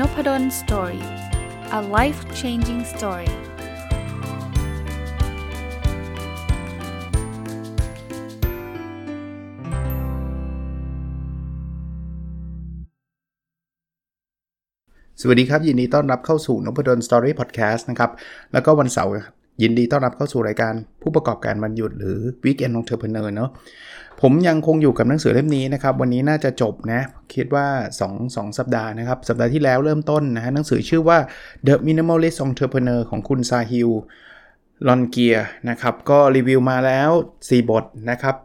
Nopadol Story a life changing story สวัสดีครับ ยินดีต้อนรับเข้าสู่นพดล Story พอดแคสต์นะครับ แล้วก็วันเสาร์ยินดีต้อนรับเข้าสู่รายการผู้ประกอบการวันหยุดหรือ Weekend Entrepreneur เนาะผมยังคงอยู่กับหนังสือเล่มนี้นะครับ วันนี้น่าจะจบนะ คิดว่า2 2สัปดาห์นะครับ สัปดาห์ที่แล้วเริ่มต้นนะฮะหนังสือชื่อว่า The Minimalist Entrepreneur ของคุณซาฮิลลอนเกียนะครับ ก็รีวิวมาแล้ว 4 บทนะครับ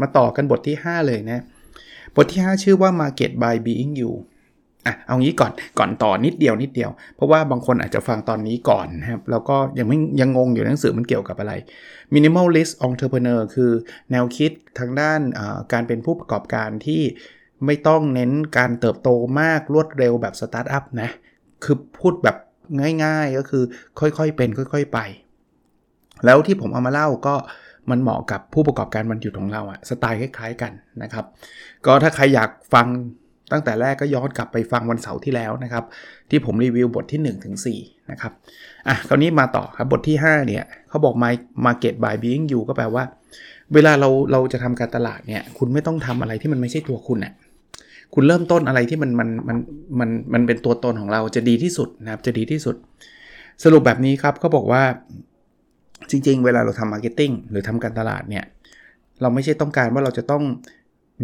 มาต่อกันบทที่ 5 เลยนะ บทที่ 5 ชื่อว่า Market by Being You อะเอางี้ก่อนก่อนต่อนิดเดียวนิดเดียว เพราะว่าบางคนอาจจะฟังตอนนี้ก่อนนะครับ แล้วก็ยังไม่ยังงงอยู่หนังสือมันเกี่ยวกับอะไร minimalist entrepreneur คือแนวคิดทางด้านการเป็นผู้ประกอบการที่ ไม่ต้องเน้นการเติบโตมากรวดเร็วแบบสตาร์ทอัพนะ คือพูดแบบง่ายๆก็คือค่อยๆเป็น ค่อย ๆไป แล้วที่ผมเอามาเล่าก็มันเหมาะกับผู้ประกอบการวันหยุดของเราอะสไตล์คล้ายๆกันนะครับ ก็ถ้าใครอยากฟังตั้งแต่แรกก็ย้อนกลับไปฟังวันเสาร์ที่แล้วนะครับ ที่ผมรีวิวบทที่1ถึง4นะครับอะคราวนี้มาต่อครับบทที่ 5 เนี่ยเขาบอก my market by being you ก็แปลว่า เวลาเราเราจะทำการตลาดเนี่ยคุณไม่ต้องทำอะไรที่มันไม่ใช่ตัวคุณอะ คุณเริ่มต้นอะไรที่มันมันมันมันมันเป็นตัวตนของเราจะดีที่สุดนะครับจะดีที่สุด สรุปแบบนี้ครับเขาบอกว่าจริง ๆ เวลาเราทำ marketing หรือทำการตลาดเนี่ย เราไม่ใช่ต้องการว่าเราจะต้อง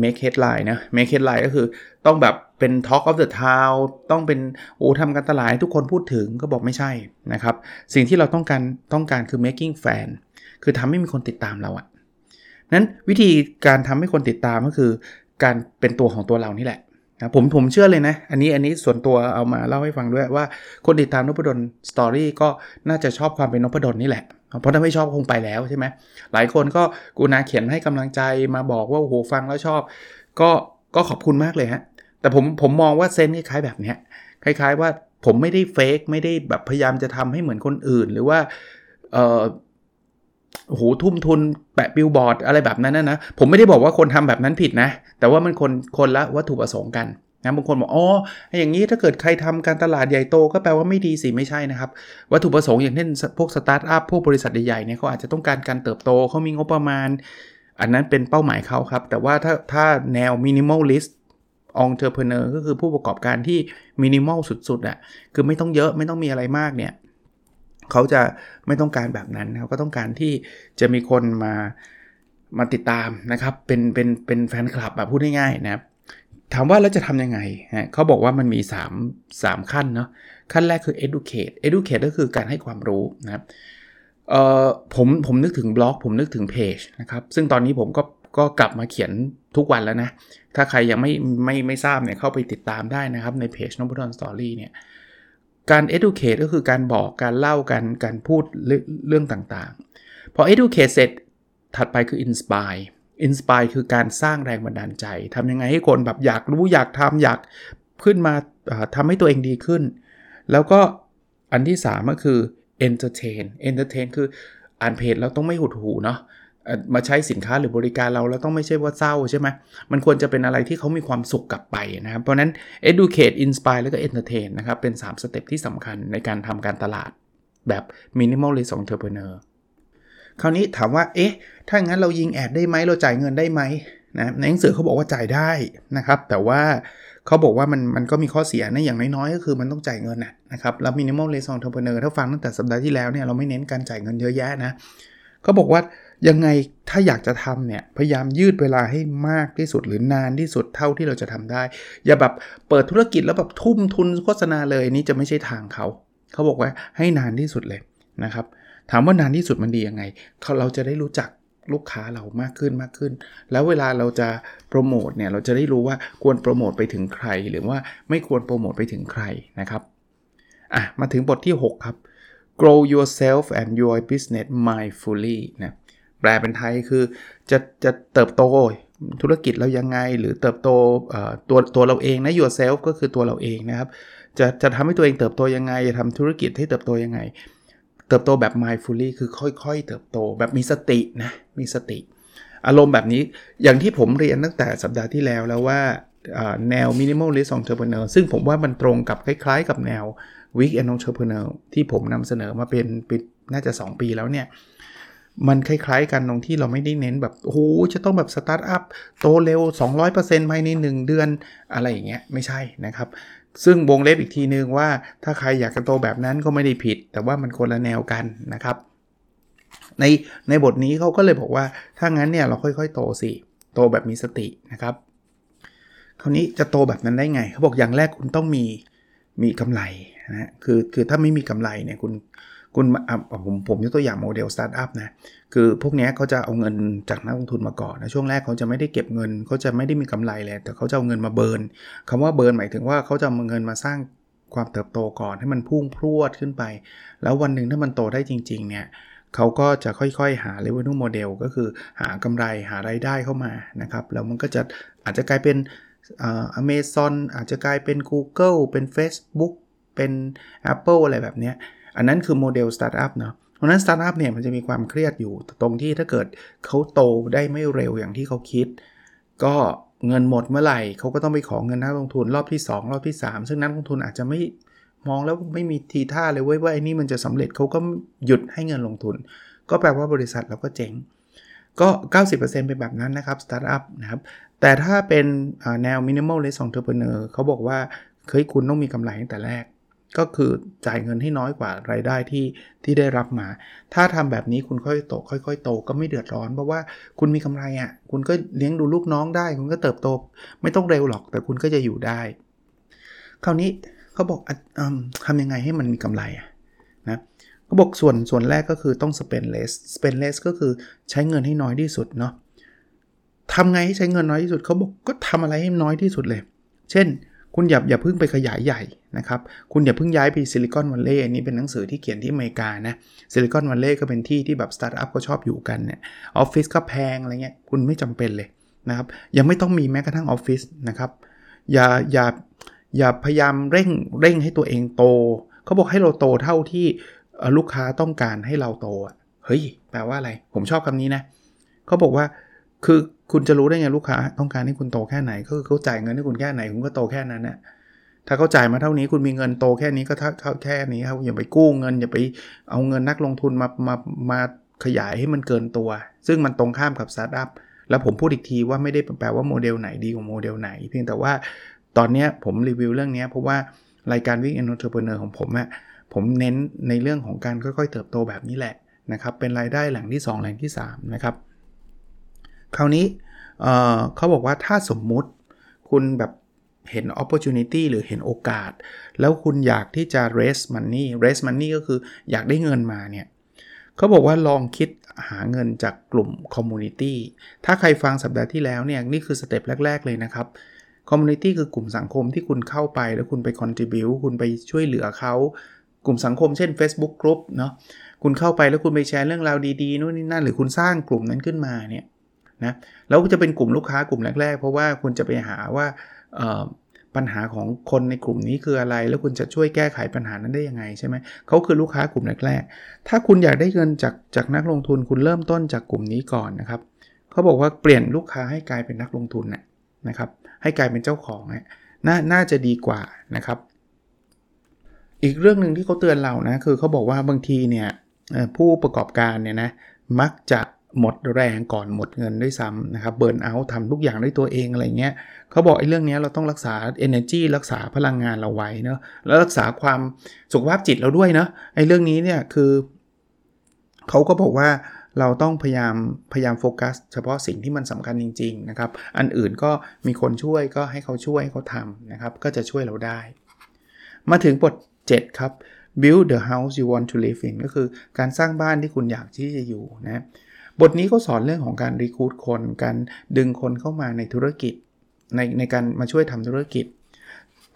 make headline นะ make headline ก็คือต้องแบบเป็น talk of the town ต้องเป็นโอ้ทำการตลาดทุกคนพูดถึงก็บอกไม่ใช่นะครับ สิ่งที่เราต้องการต้องการคือ making fan คือทำให้มีคนติดตามเราอะนั้นวิธีการทำให้คนติดตามก็คือ การเป็นตัวของตัวเรานี่แหละนะผมผมเชื่อเลยนะ อันนี้อันนี้ส่วนตัวเอามาเล่าให้ฟังด้วยว่าคนติดตามนพดลสตอรี่ก็น่าจะชอบความเป็นนพดลนี่แหละ เพราะถ้าไม่ชอบคงไปแล้วใช่ไหมหลายคนก็กูนาเขียนให้กำลังใจมาบอกว่าโอ้โหฟังแล้วชอบ ก็ก็ขอบคุณมากเลยฮะแต่ผมผมมองว่าเซนคล้ายๆแบบเนี้ยคล้าย ๆ ว่าผมไม่ได้ fake ไม่ได้แบบพยายามจะทำให้เหมือนคนอื่น หรือว่าเออ โหทุ่มทุนแปะบิลบอร์ดอะไรแบบนั้นนะนะผมไม่ได้บอกว่าคนทำแบบนั้นผิดนะ แต่ว่ามันคนคนละวัตถุประสงค์กันนะบางคนบอกอ๋ออย่างนี้ถ้าเกิดใครทำการตลาดใหญ่โตก็แปลว่าไม่ดีสิไม่ใช่นะครับ วัตถุประสงค์อย่างเช่นพวกสตาร์ทอัพพวกบริษัทใหญ่ๆเนี่ยเขาอาจจะต้องการการเติบโตเขามีงบประมาณ อันนั้นเป็นเป้าหมายเขาครับ แต่ว่าถ้าถ้าแนว minimalist entrepreneur ก็คือผู้ประกอบการที่มินิมอลสุดๆอะ่ะคือไม่ต้องเยอะไม่ต้องมีอะไรมากเนี่ย เขาจะไม่ต้องการแบบนั้นเขาก็ต้องการที่จะมีคนมามาติดตามนะครับ เป็นเป็นเป็นแฟนคลับแบบพูดง่ายๆนะครับถามว่าแล้วจะทำยังไงฮะเขาบอกว่ามันมี 3 3 ขั้นเนาะขั้นแรกคือ educate educate ก็คือการให้ความรู้นะครับเอ่อผมผมนึกถึงบล็อก ผมนึกถึงเพจนะครับซึ่งตอนนี้ผมก็ก็กลับมาเขียนทุกวันแล้วนะ ถ้าใครยังไม่ไม่ไม่ทราบเนี่ยเข้าไปติดตามได้นะครับในเพจน้องพุทธสตอรี่เนี่ย การ educate ก็คือการบอกการเล่าการการพูดเรื่องต่างๆ พอ educate เสร็จถัดไปคือ inspire อินสปายคือการสร้างแรงบันดาลใจทำยังไงให้คนแบบอยากรู้อยากทำอยากขึ้นมาทำให้ตัวเองดีขึ้น แล้วก็อันที่3ก็คือ entertain entertain คืออ่านเพจแล้วต้องไม่หดหูเนาะ มาใช้สินค้าหรือบริการเราแล้วต้องไม่ใช่ว่าเศร้าใช่ไหมมันควรจะเป็นอะไรที่เขามีความสุขกลับไปนะครับ เพราะนั้น educate inspire แล้วก็ entertain นะครับ เป็น 3 สเต็ปที่สำคัญในการทำการตลาดแบบ minimalist entrepreneur คราวนี้ถามว่า เอ๊ะ ถ้างั้นเรายิงแอดได้ไหม เราจ่ายเงินได้ไหมนะในหนังสือเขาบอกว่าจ่ายได้นะครับ แต่ว่าเขาบอกว่ามันมันก็มีข้อเสียนะ อย่างน้อยๆ ก็คือมันต้องจ่ายเงินนะนะครับแล้ว minimalist entrepreneur ถ้าฟังตั้งแต่สัปดาห์ที่แล้วเนี่ยเราไม่เน้นการจ่ายเงินเยอะแยะนะเขาบอกว่า ยังไงถ้าอยากจะทำเนี่ยพยายามยืดเวลาให้มากที่สุดหรือนานที่สุดเท่าที่เราจะทำได้ อย่าแบบเปิดธุรกิจแล้วแบบทุ่มทุนโฆษณาเลยนี่จะไม่ใช่ทางเขา เขาบอกว่าให้นานที่สุดเลยนะครับ ถามว่านานที่สุดมันดียังไงเราจะได้รู้จักลูกค้าเรามากขึ้นมากขึ้น แล้วเวลาเราจะโปรโมทเนี่ยเราจะได้รู้ว่าควรโปรโมทไปถึงใคร หรือว่าไม่ควรโปรโมทไปถึงใครนะครับอะมาถึงบทที่ 6 ครับ grow yourself and your business mindfully นะ แปลเป็นไทยคือจะจะเติบโตธุรกิจเรายังไง หรือเติบโตตัวตัวเราเองนะ yourself ก็คือตัวเราเองนะครับ จะจะทำให้ตัวเองเติบโตยังไงจะทำธุรกิจให้เติบโตยังไง เติบโตแบบ mindfully คือค่อยๆ เติบโตแบบมีสตินะมีสติ อารมณ์แบบนี้อย่างที่ผมเรียนตั้งแต่สัปดาห์ที่แล้วแล้วว่าแนว minimalist entrepreneur ซึ่งผมว่ามันตรงกับคล้ายๆ กับแนว weekend entrepreneur ที่ผมนำเสนอมาเป็นปิดน่าจะ 2 ปีแล้วเนี่ย มันคล้ายๆกันตรงที่เราไม่ได้เน้นแบบโอ้โหจะต้องแบบสตาร์ทอัพโตเร็ว 200%ภายใน 1 เดือนอะไรอย่างเงี้ยไม่ใช่นะครับ ซึ่งวงเล็บอีกทีนึงว่าถ้าใครอยากจะโตแบบนั้นก็ไม่ได้ผิด แต่ว่ามันคนละแนวกันนะครับ ในในบทนี้เขาก็เลยบอกว่าถ้างั้นเนี่ยเราค่อยๆ โตสิโตแบบมีสตินะครับคราวนี้จะโตแบบนั้นได้ไงเขาบอกอย่างแรกคุณต้องมีมีกำไรนะคือคือถ้าไม่มีกำไรเนี่ยคุณ คุณผมผมยกตัวอย่างโมเดลสตาร์ทอัพนะ คือพวกนี้เขาจะเอาเงินจากนักลงทุนมาก่อนนะ ช่วงแรกเขาจะไม่ได้เก็บเงิน เขาจะไม่ได้มีกำไรเลย แต่เขาจะเอาเงินมา burn คำว่า burn หมายถึงว่าเขาจะเอาเงินมาสร้างความเติบโตก่อนให้มันพุ่งพรวดขึ้นไป แล้ววันหนึ่งถ้ามันโตได้จริง ๆ เนี่ยเขาก็จะค่อยๆ หา revenue model ก็คือหากำไรหารายได้เข้ามานะครับ แล้วมันก็จะอาจจะกลายเป็นอเมซอนอาจจะกลายเป็น Google เป็น Facebook เป็น Apple อะไรแบบนี้ อันนั้นคือโมเดลสตาร์ทอัพเนาะเพราะนั้นสตาร์ทอัพเนี่ยมันจะมีความเครียดอยู่ตรงที่ถ้าเกิดเขาโตได้ไม่เร็วอย่างที่เขาคิด ก็เงินหมดเมื่อไหร่เขาก็ต้องไปขอเงินนักลงทุนรอบที่ 2 รอบที่ 3 ซึ่งนักลงทุนอาจจะไม่มองแล้วไม่มีทีท่าเลยว่าไอ้นี่มันจะสำเร็จเขาก็หยุดให้เงินลงทุน ก็แปลว่าบริษัทเราก็เจ๊งก็ 90%เป็นแบบนั้นนะครับสตาร์ทอัพนะครับ แต่ถ้าเป็นแนว minimalist entrepreneur เขาบอกว่าเคยคุณต้องมีกำไรตั้งแต่แรก ก็คือจ่ายเงินให้น้อยกว่ารายได้ที่ที่ได้รับมา ถ้าทำแบบนี้คุณค่อยโต ค่อย ๆ โตก็ไม่เดือดร้อน เพราะว่าคุณมีกำไรอะ่ะ คุณก็เลี้ยงดูลูกน้องได้ คุณก็เติบโต ไม่ต้องเร็วหรอก แต่คุณก็จะอยู่ได้ คราวนี้เขาบอกอทำยังไงให้มันมีกำไรอะนะเขาบอกส่วนส่วนแรกก็คือต้อง spend less spend less ก็คือใช้เงินให้น้อยที่สุดเนาะทำไงให้ใช้เงินน้อยที่สุดเขาบอกก็ทำอะไรให้น้อยที่สุดเลย เช่น คุณอย่าอย่าเพิ่งไปขยายใหญ่นะครับ คุณอย่าเพิ่งย้ายไปซิลิคอนวัลเลย์อันนี้เป็นหนังสือที่เขียนที่อเมริกานะซิลิคอนวัลเลย์ก็เป็นที่ที่แบบสตาร์ทอัพก็ชอบอยู่กันเนี่ยออฟฟิศก็แพงอะไรเงี้ยคุณไม่จำเป็นเลยนะครับ ยังไม่ต้องมีแม้กระทั่งออฟฟิศนะครับ อย่าอย่าอย่าพยายามเร่งเร่งให้ตัวเองโต เขาบอกให้เราโตเท่าที่ลูกค้าต้องการให้เราโตเฮ้ยแปลว่าอะไร ผมชอบคำนี้นะเขาบอกว่า คือคุณจะรู้ได้ไงลูกค้า ต้องการให้คุณโตแค่ไหนก็คือเขาจ่ายเงินให้คุณแค่ไหนคุณก็โตแค่นั้นนะถ้าเขาจ่ายมาเท่านี้คุณมีเงินโตแค่นี้ก็เท่าแค่นี้ครับอย่าไปกู้เงินอย่าไปเอาเงินนักลงทุนมามามาขยายให้มันเกินตัว ซึ่งมันตรงข้ามกับสตาร์ทอัพแล้วผมพูดอีกทีว่าไม่ได้แปลว่าโมเดลไหนดีกว่าโมเดลไหน เพียงแต่ว่าตอนนี้ผมรีวิวเรื่องนี้เพราะว่ารายการ weekend entrepreneur ของผมอะผมเน้นในเรื่องของการค่อยๆ เติบโตแบบนี้แหละนะครับเป็นรายได้แหล่งที่2แหล่งที่3นะครับ คราวนี้เขาบอกว่าถ้าสมมุติคุณแบบเห็น opportunity หรือเห็นโอกาส แล้วคุณอยากที่จะ raise money raise money ก็คืออยากได้เงินมาเนี่ยเขาบอกว่าลองคิดหาเงินจากกลุ่ม community ถ้าใครฟังสัปดาห์ที่แล้วเนี่ยนี่คือสเต็ปแรก ๆ เลยนะครับ community คือกลุ่มสังคมที่คุณเข้าไปแล้วคุณไป contribute คุณไปช่วยเหลือเขา กลุ่มสังคมเช่น Facebook Group เนาะคุณเข้าไปแล้วคุณไปแชร์เรื่องราวดีๆนู่นนี่นั่นหรือคุณสร้างกลุ่มนั้นขึ้นมาเนี่ย นะแล้วจะเป็นกลุ่มลูกค้ากลุ่มแรก ๆ เพราะว่าคุณจะไปหาว่าปัญหาของคนในกลุ่มนี้คืออะไร แล้วคุณจะช่วยแก้ไขปัญหานั้นได้ยังไงใช่ไหมเขาคือลูกค้ากลุ่มแรกๆ ถ้าคุณอยากได้เงินจากจากนักลงทุนคุณเริ่มต้นจากกลุ่มนี้ก่อนนะครับเขาบอกว่าเปลี่ยนลูกค้าให้กลายเป็นนักลงทุนนะครับ ให้กลายเป็นเจ้าของน่าน่าจะดีกว่านะครับ อีกเรื่องหนึ่งที่เขาเตือนเรานะคือเขาบอกว่าบางทีเนี่ยผู้ประกอบการเนี่ยนะมักจะ หมดแรงก่อนหมดเงินด้วยซ้ำนะครับเบิร์นเอาท์ทำทุกอย่างด้วยตัวเองอะไรเงี้ยเขาบอกไอ้เรื่องนี้เราต้องรักษา energy รักษาพลังงานเราไว้เนาะแล้วรักษาความสุขภาพจิตเราด้วยเนาะไอ้เรื่องนี้เนี่ยคือเขาก็บอกว่าเราต้องพยายามพยายามโฟกัส เฉพาะสิ่งที่มันสำคัญจริงๆนะครับอันอื่นก็มีคนช่วยก็ให้เขาช่วยเขาทำนะครับก็จะช่วยเราได้ มาถึงบท 7 ครับ build the house you want to live in ก็คือการสร้างบ้านที่คุณอยากที่จะอยู่นะ บทนี้เขาสอนเรื่องของการ recruit คน การดึงคนเข้ามาในธุรกิจ ในในการมาช่วยทำธุรกิจ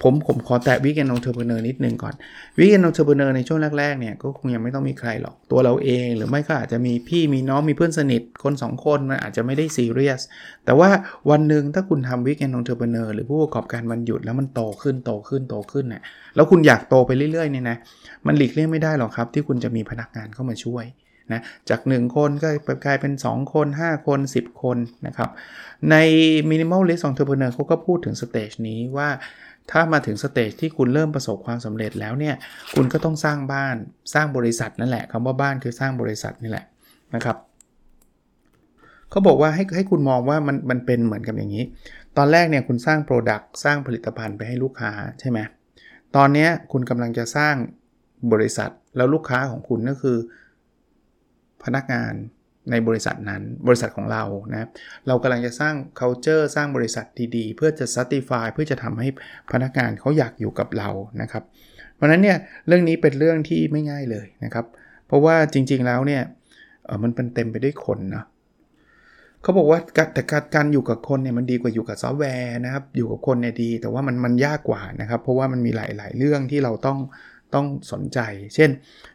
ผมผมขอแตะ weekend entrepreneur นิดนึงก่อน weekend entrepreneur ในช่วงแรกๆเนี่ยก็คงยังไม่ต้องมีใครหรอกตัวเราเอง หรือไม่ก็อาจจะมีพี่มีน้องมีเพื่อนสนิทคน 2 คนมันอาจจะไม่ได้ซีเรียสแต่ว่าวันหนึ่งถ้าคุณทำ weekend entrepreneur หรือผู้ประกอบการวันหยุดแล้วมันโตขึ้นโตขึ้นโตขึ้นเนี่ยแล้วคุณอยากโตไปเรื่อยๆเนี่ยนะมันหลีกเลี่ยงไม่ได้หรอกครับที่คุณจะมีพนักงานเข้ามาช่วย นะจาก 1 คนก็กลายเป็น 2 คน 5 คน 10 คนนะครับ ใน minimalist entrepreneur เขาก็พูดถึง stage นี้ว่าถ้ามาถึง stage ที่คุณเริ่มประสบความสำเร็จแล้วเนี่ย คุณก็ต้องสร้างบ้านสร้างบริษัทนั่นแหละคำว่าบ้านคือสร้างบริษัทนี่แหละนะครับเขาบอกว่าให้ให้คุณมองว่ามันมันเป็นเหมือนกับอย่างนี้ ตอนแรกเนี่ยคุณสร้าง Product สร้างผลิตภัณฑ์ไปให้ลูกค้าใช่ไหมตอนนี้คุณกำลังจะสร้างบริษัทแล้วลูกค้าของคุณก็คือ พนักงานในบริษัทนั้นบริษัทของเรานะเรากำลังจะสร้าง culture สร้างบริษัทดีๆ เพื่อจะ certify เพื่อจะทำให้พนักงานเขาอยากอยู่กับเรานะครับ เพราะนั้นเนี่ยเรื่องนี้เป็นเรื่องที่ไม่ง่ายเลยนะครับ เพราะว่าจริงๆแล้วเนี่ยมันเป็นเต็มไปด้วยคนนะเขาบอกว่าแต่การการอยู่กับคนเนี่ยมันดีกว่าอยู่กับซอฟต์แวร์นะครับอยู่กับคนเนี่ยดี แต่ว่ามันมันยากกว่านะครับ เพราะว่ามันมีหลายๆเรื่องที่เราต้องต้องสนใจ เช่น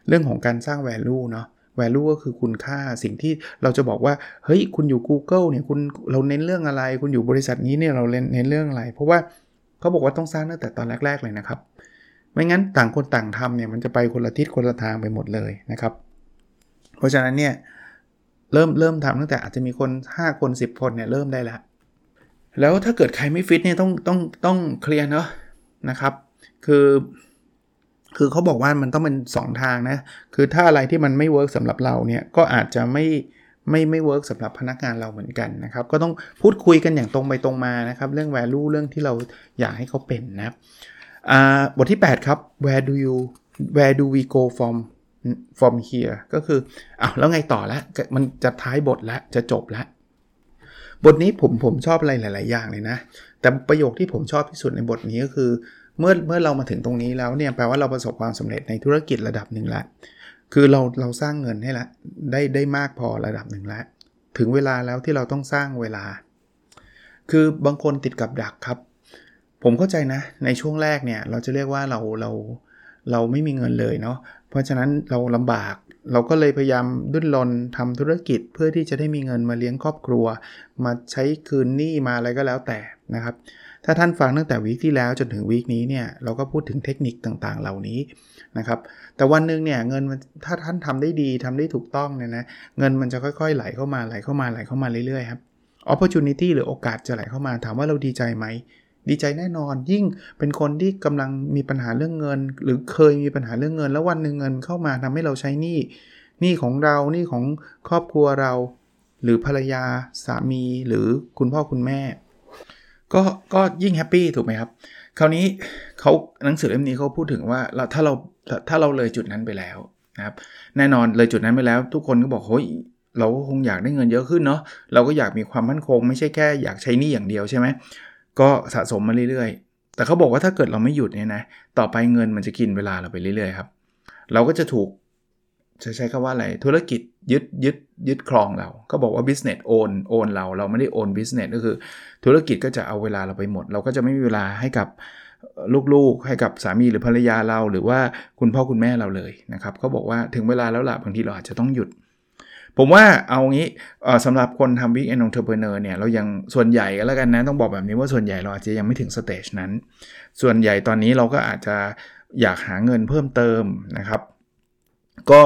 เรื่องของการสร้าง value เนาะ value ก็คือคุณค่าสิ่งที่เราจะบอกว่า เฮ้ย คุณอยู่ Google เนี่ยคุณเราเน้นเรื่องอะไร คุณอยู่บริษัทนี้เนี่ยเราเน้นเรื่องอะไร เพราะว่าเขาบอกว่าต้องสร้างตั้งแต่ตอนแรก ๆ เลยนะครับ ไม่งั้นต่างคนต่างทำเนี่ยมันจะไปคนละทิศคนละทางไปหมดเลยนะครับ เพราะฉะนั้นเนี่ยเริ่มเริ่มทำตั้งแต่อาจจะมีคน 5 คน 10 คนเนี่ยเริ่มได้แล้ว แล้วถ้าเกิดใครไม่ฟิตเนี่ยต้องต้องต้องเคลียร์เนาะนะครับ คือ คือเขาบอกว่ามันต้องเป็น 2 ทางนะ คือถ้าอะไรที่มันไม่เวิร์กสำหรับเราเนี่ยก็อาจจะไม่ไม่ไม่เวิร์กสำหรับพนักงานเราเหมือนกันนะครับ ก็ต้องพูดคุยกันอย่างตรงไปตรงมานะครับ เรื่อง value เรื่องที่เราอยากให้เขาเป็นนะครับบทที่ 8 ครับ where do you where do we go from from here ก็คืออ้าวแล้วไงต่อแล้วมันจะท้ายบทแล้วจะจบแล้วบทนี้ผมผมชอบอะไรหลาย ๆ อย่างเลยนะ แต่ประโยคที่ผมชอบที่สุดในบทนี้ก็คือ เมื่อเมื่อเรามาถึงตรงนี้แล้วเนี่ยแปลว่าเราประสบความสำเร็จในธุรกิจระดับหนึ่งแล้วคือเราเราสร้างเงินให้ละได้ได้มากพอระดับหนึ่งแล้วถึงเวลาแล้วที่เราต้องสร้างเวลา คือบางคนติดกับดักครับ ผมเข้าใจนะ ในช่วงแรกเนี่ยเราจะเรียกว่าเราเราเราไม่มีเงินเลยเนาะ เพราะฉะนั้นเราลำบากเราก็เลยพยายามดุ้นรนทำธุรกิจเพื่อที่จะได้มีเงินมาเลี้ยงครอบครัว มาใช้คืนหนี้มาอะไรก็แล้วแต่นะครับ ถ้าท่านฟังตั้งแต่วีคที่แล้วจนถึงวีคนี้เนี่ยเราก็พูดถึงเทคนิคต่างๆ เหล่านี้นะครับ แต่วันหนึ่งเนี่ยเงินมันถ้าท่านทำได้ดีทำได้ถูกต้องเนี่ยนะเงินมันจะค่อยๆไหลเข้ามาไหลเข้ามาไหลเข้ามาเรื่อยๆครับ opportunity หรือโอกาสจะไหลเข้ามาถามว่าเราดีใจไหมดีใจแน่นอนยิ่งเป็นคนที่กำลังมีปัญหาเรื่องเงิน หรือเคยมีปัญหาเรื่องเงิน แล้ววันหนึ่งเงินเข้ามาทำให้เราใช้หนี้หนี้ของเราหนี้ของครอบครัวเรา หรือภรรยาสามีหรือคุณพ่อคุณแม่ ก็ก็ยิ่งแฮปปี้ถูกไหมครับ คราวนี้เขาหนังสือเล่มนี้เขาพูดถึงว่าเราถ้าเราถ้าเราเลยจุดนั้นไปแล้วนะครับ แน่นอนเลยจุดนั้นไปแล้ว ทุกคนก็บอกเฮ้ยเราก็คงอยากได้เงินเยอะขึ้นเนาะเราก็อยากมีความมั่นคง ไม่ใช่แค่อยากใช้นี่อย่างเดียวใช่ไหมก็สะสมมาเรื่อยๆ แต่เขาบอกว่าถ้าเกิดเราไม่หยุดเนี่ยนะต่อไปเงินมันจะกินเวลาเราไปเรื่อยๆครับเราก็จะถูก จะใช้คำว่าอะไร ธุรกิจยึดยึดยึดครองเรา ก็บอกว่า business own own เรา เราไม่ได้ own business ก็คือ ธุรกิจก็จะเอาเวลาเราไปหมด เราก็จะไม่มีเวลาให้กับลูกๆ ให้กับสามีหรือภรรยาเรา หรือว่าคุณพ่อคุณแม่เราเลยนะครับเขาบอกว่าถึงเวลาแล้วล่ะบางทีเราอาจจะต้องหยุด ผมว่าเอางี้สำหรับคนทำ weekend entrepreneur เนี่ยเรายังส่วนใหญ่ก็แล้วกันนะต้องบอกแบบนี้ว่าส่วนใหญ่เราอาจจะยังไม่ถึง stage นั้น ส่วนใหญ่ตอนนี้เราก็อาจจะอยากหาเงินเพิ่มเติมนะครับ ก็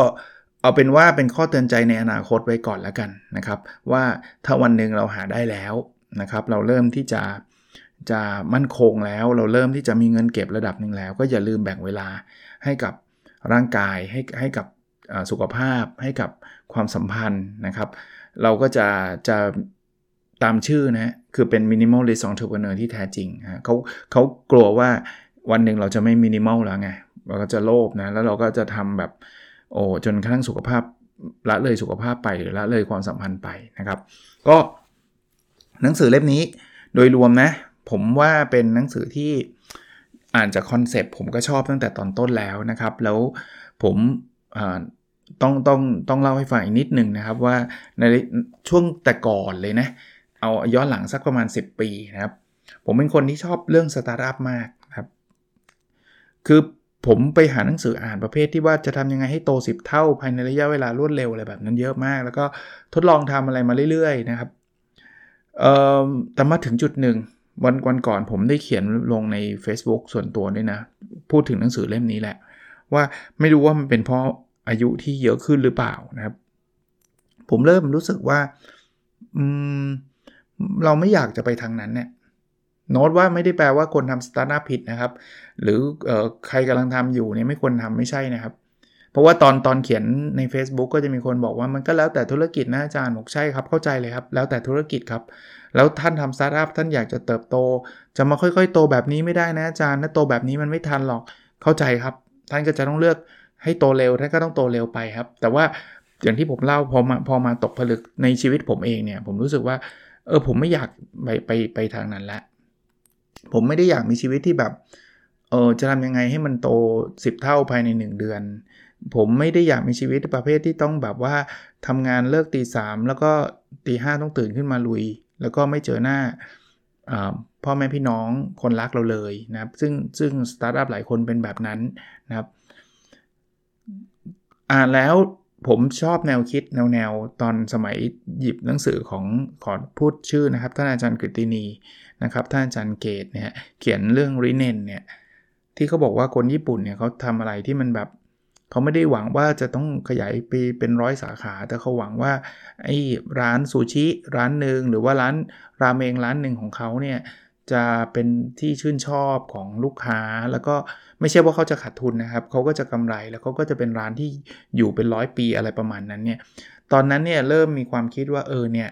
เอาเป็นว่าเป็นข้อเตือนใจในอนาคตไว้ก่อนแล้วกันนะครับ ว่าถ้าวันหนึ่งเราหาได้แล้วนะครับ เราเริ่มที่จะจะมั่นคงแล้ว เราเริ่มที่จะมีเงินเก็บระดับหนึ่งแล้ว ก็อย่าลืมแบ่งเวลาให้กับร่างกายให้ให้กับสุขภาพให้กับความสัมพันธ์นะครับ เราก็จะจะตามชื่อนะคือเป็น minimalist entrepreneur ที่แท้จริงฮะเขาเขากลัวว่าวันหนึ่งเราจะไม่ minimal แล้วไงเราก็จะโลภนะแล้วเราก็จะทำแบบ โอ้จนกระทั่งสุขภาพละเลยสุขภาพไปหรือละเลยความสัมพันธ์ไปนะครับ ก็หนังสือเล่มนี้โดยรวมนะผมว่าเป็นหนังสือที่อ่านจากคอนเซปต์ผมก็ชอบตั้งแต่ตอนต้นแล้วนะครับ แล้วผมต้องต้องต้องเล่าให้ฟังอีกนิดหนึ่งนะครับว่าในช่วงแต่ก่อนเลยนะเอาย้อนหลังสักประมาณ 10 ปีนะครับ ผมเป็นคนที่ชอบเรื่องสตาร์ทอัพมากครับ คือ ผมไปหาหนังสืออ่านประเภทที่ว่าจะทำยังไงให้โต 10 เท่าภายในระยะเวลารวดเร็วอะไรแบบนั้นเยอะมาก แล้วก็ทดลองทำอะไรมาเรื่อยๆนะครับแต่มาถึงจุดหนึ่งวันวันก่อนผมได้เขียนลงใน Facebook ส่วนตัวด้วยนะ พูดถึงหนังสือเล่มนี้แหละ ว่าไม่รู้ว่ามันเป็นเพราะอายุที่เยอะขึ้นหรือเปล่านะครับ ผมเริ่มรู้สึกว่าเราไม่อยากจะไปทางนั้นเนี่ย โน้ตว่าไม่ได้แปลว่าคนทำสตาร์ทอัพผิดนะครับ หรืออใครกำลังทำอยู่เนี่ยไม่ควรทำไม่ใช่นะครับ เพราะว่าตอนตอนเขียนใน Facebook ก็จะมีคนบอกว่ามันก็แล้วแต่ธุรกิจนะอาจารย์บอกใช่ครับเข้าใจเลยครับ แล้วแต่ธุรกิจครับ แล้วท่านทำสตาร์ทอัพท่านอยากจะเติบโต จะมาค่อยๆ โตแบบนี้ไม่ได้นะอาจารย์ถ้าโตแบบนี้มันไม่ทันหรอกเข้าใจครับ ท่านก็จะต้องเลือกให้โตเร็วท่านก็ต้องโตเร็วไปครับ แต่ว่าอย่างที่ผมเล่าพอมาพอมาตกผลึกในชีวิตผมเองเนี่ยผมรู้สึกว่าเออผมไม่อยากไปไปไปทางนั้นล้ว ผมไม่ได้อยากมีชีวิตที่แบบเออจะทำยังไงให้มันโต 10 เท่าภายใน 1 เดือน ผมไม่ได้อยากมีชีวิตประเภทที่ต้องแบบว่าทำงานเลิกตีสามแล้วก็ตีห้าต้องตื่นขึ้นมาลุย แล้วก็ไม่เจอหน้าพ่อแม่พี่น้องคนรักเราเลยนะครับ ซึ่งซึ่งสตาร์ทอัพหลายคนเป็นแบบนั้นนะครับ อ่านแล้ว ผมชอบแนวคิดแนวแนวตอนสมัยหยิบหนังสือของขอพูดชื่อนะครับท่านอาจารย์กฤตินีนะครับท่านอาจารย์เกตเนี่ยเขียนเรื่องริเนนเนี่ยที่เขาบอกว่าคนญี่ปุ่นเนี่ยเขาทำอะไรที่มันแบบเขาไม่ได้หวังว่าจะต้องขยายไปเป็นร้อยสาขา แต่เขาหวังว่าไอ้ร้านซูชิร้านหนึ่งหรือว่าร้านราเมงร้านหนึ่งของเขาเนี่ย จะเป็นที่ชื่นชอบของลูกค้า แล้วก็ไม่ใช่ว่าเขาจะขาดทุนนะครับเขาก็จะกำไรแล้วเขาก็จะเป็นร้านที่อยู่เป็นร้อยปีอะไรประมาณนั้นเนี่ยตอนนั้นเนี่ยเริ่มมีความคิดว่าเออเนี่ย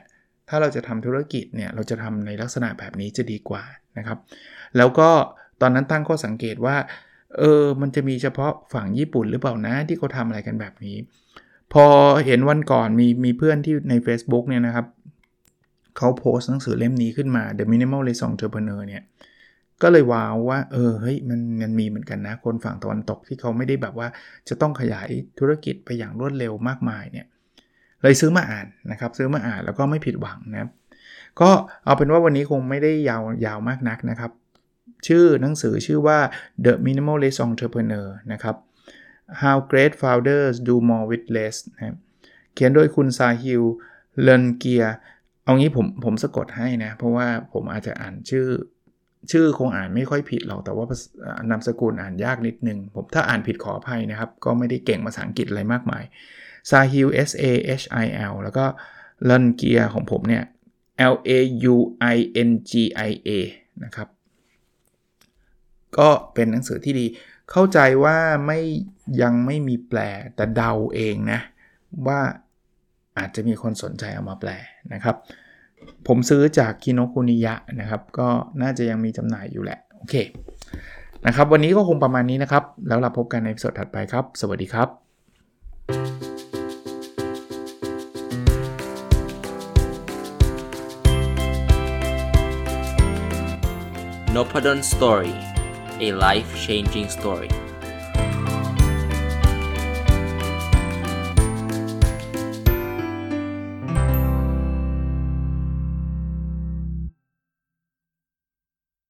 ถ้าเราจะทำธุรกิจเนี่ยเราจะทำในลักษณะแบบนี้จะดีกว่านะครับ แล้วก็ตอนนั้นตั้งข้อสังเกตว่าเออมันจะมีเฉพาะฝั่งญี่ปุ่นหรือเปล่านะที่เขาทำอะไรกันแบบนี้ พอเห็นวันก่อนมีมีเพื่อนที่ใน Facebook เนี่ยนะครับ เขาโพสต์หนังสือเล่มนี้ขึ้นมา The Minimalist Entrepreneur เนี่ยก็เลยว้าวว่าเออเฮ้ยมันมันมีเหมือนกันนะ คนฝั่งตะวันตกที่เขาไม่ได้แบบว่าจะต้องขยายธุรกิจไปอย่างรวดเร็วมากมายเนี่ยเลยซื้อมาอ่านนะครับ ซื้อมาอ่านแล้วก็ไม่ผิดหวังนะครับก็เอาเป็นว่าวันนี้คงไม่ได้ยาวยาวมากนักนะครับ ชื่อหนังสือชื่อว่า The Minimalist Entrepreneur นะครับ How Great Founders Do More with Less นะเขียนโดยคุณซาฮิลเลนเกีย เอางี้ผมผมสะกดให้นะ เพราะว่าผมอาจจะอ่านชื่อ ชื่อคงอ่านไม่ค่อยผิดหรอก แต่ว่านามสกุลอ่านยากนิดนึง ผมถ้าอ่านผิดขออภัยนะครับ ก็ไม่ได้เก่งภาษาอังกฤษอะไรมากมายซาฮิล S A H I L แล้วก็ลันเกียของผมเนี่ย L A U I N G I A นะครับ ก็เป็นหนังสือที่ดี เข้าใจว่าไม่ยังไม่มีแปลแต่เดาเองนะ ว่า อาจจะมีคนสนใจเอามาแปลนะครับ ผมซื้อจากคิโนคุนิยะนะครับ ก็น่าจะยังมีจำหน่ายอยู่แหละ โอเคนะครับ วันนี้ก็คงประมาณนี้นะครับ แล้วเราพบกันในสดถัดไปครับ สวัสดีครับ n o p a d o n Story a life changing story